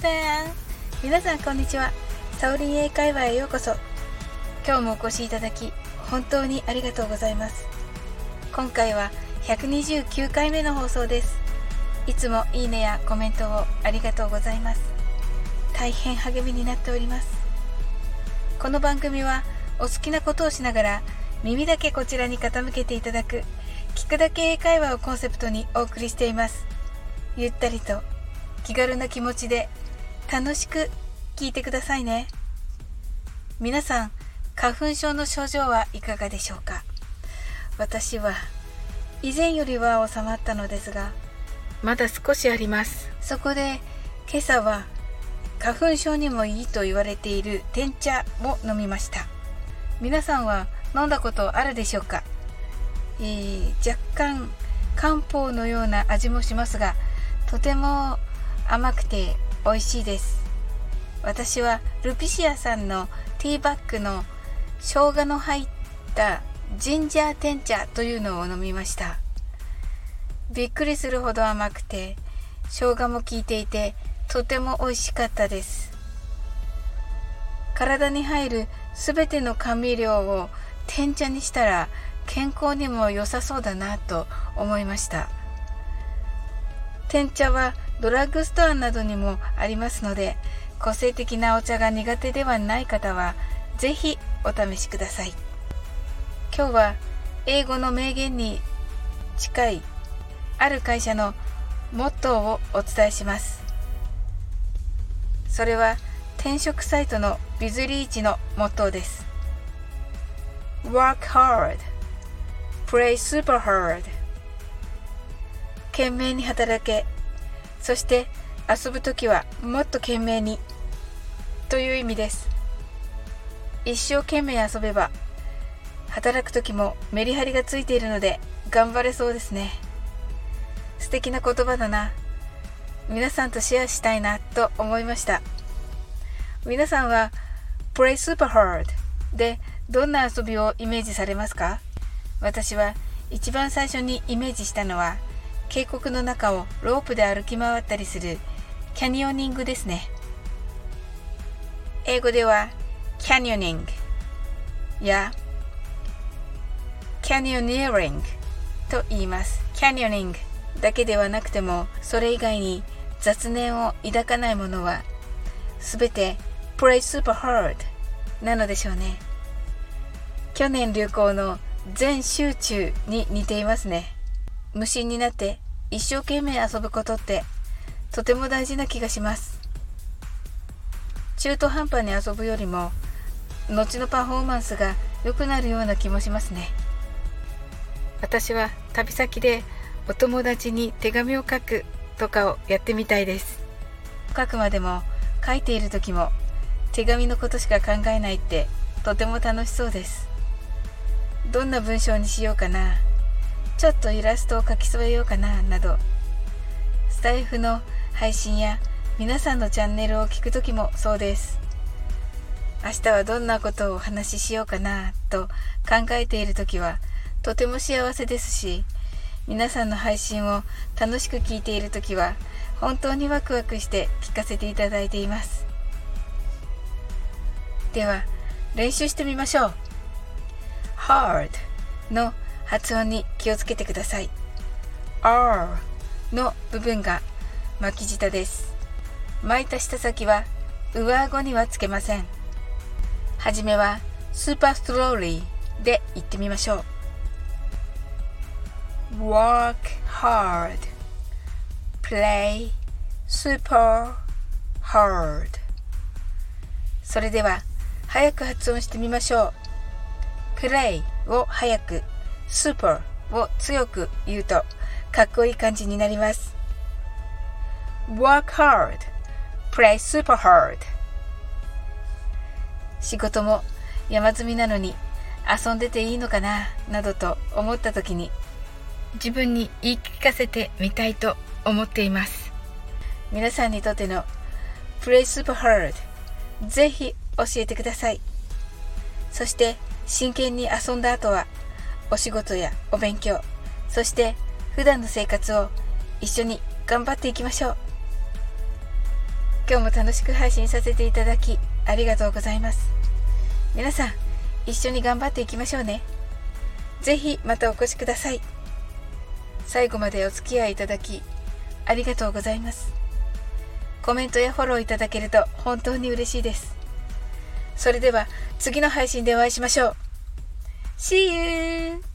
さん皆さんこんにちはサオリン英会話へようこそ今日もお越しいただき本当にありがとうございます今回は129回目の放送ですいつもいいねやコメントをありがとうございます大変励みになっておりますこの番組はお好きなことをしながら耳だけこちらに傾けていただく聞くだけ英会話をコンセプトにお送りしていますゆったりと気軽な気持ちで楽しく聞いてくださいね。皆さん花粉症の症状はいかがでしょうか？私は以前よりは収まったのですがまだ少しあります。そこで今朝は花粉症にもいいと言われている天茶を飲みました。皆さんは飲んだことあるでしょうか、えー、若干漢方のような味もしますがとても甘くて美味しいです。私はルピシアさんのティーバッグの生姜の入ったジンジャーテン茶というのを飲みました。びっくりするほど甘くて生姜も効いていてとても美味しかったです。体に入るすべての甘味料を天茶にしたら健康にも良さそうだなと思いました。天茶はドラッグストアなどにもありますので個性的なお茶が苦手ではない方はぜひお試しください。今日は英語の名言に近いある会社のモットーをお伝えします。それは転職サイトのビズリーチのモットーです。Work hard. Play super hard. 懸命に働け。そして遊ぶ時はもっと懸命にという意味です。一生懸命遊べば働く時もメリハリがついているので頑張れそうですね。素敵な言葉だな。皆さんとシェアしたいなと思いました。皆さんは Play Super Hard でどんな遊びをイメージされますか？私は一番最初にイメージしたのは渓谷の中をロープで歩き回ったりするキャニオニングですね。英語ではキャニオニングやキャニオニアリングと言います。キャニオニングだけではなくてもそれ以外に雑念を抱かないものは全て Play Super Hard なのでしょうね。去年流行の全集中に似ていますね。無心になって一生懸命遊ぶことってとても大事な気がします。中途半端に遊ぶよりも後のパフォーマンスが良くなるような気もしますね。私は旅先でお友達に手紙を書くとかをやってみたいです。書くまでも書いている時も手紙のことしか考えないってとても楽しそうです。どんな文章にしようかな。ちょっとイラストを描き添えようかななど。スタイフの配信や皆さんのチャンネルを聞く時もそうです。明日はどんなことをお話ししようかなと考えている時はとても幸せですし皆さんの配信を楽しく聞いている時は本当にワクワクして聞かせていただいています。では練習してみましょう。Hard の発音に気をつけてください。R の部分が巻き舌です。巻いた舌先は上顎にはつけません。はじめは super slowly で言ってみましょう。Work hard. Play super hard. それでは早く発音してみましょう。Play を早く super を強く言うとかっこいい感じになります。work hard play super hard. 仕事も山積みなのに遊んでていいのかななどと思った時に自分に言い聞かせてみたいと思っています。皆さんにとっての Play Super Hard ぜひ教えてください。そして真剣に遊んだ後はお仕事やお勉強、そして普段の生活を一緒に頑張っていきましょう。今日も楽しく配信させていただきありがとうございます。皆さん一緒に頑張っていきましょうね。ぜひまたお越しください。最後までお付き合いいただきありがとうございます。コメントやフォローいただけると本当に嬉しいです。それでは次の配信でお会いしましょう。See you!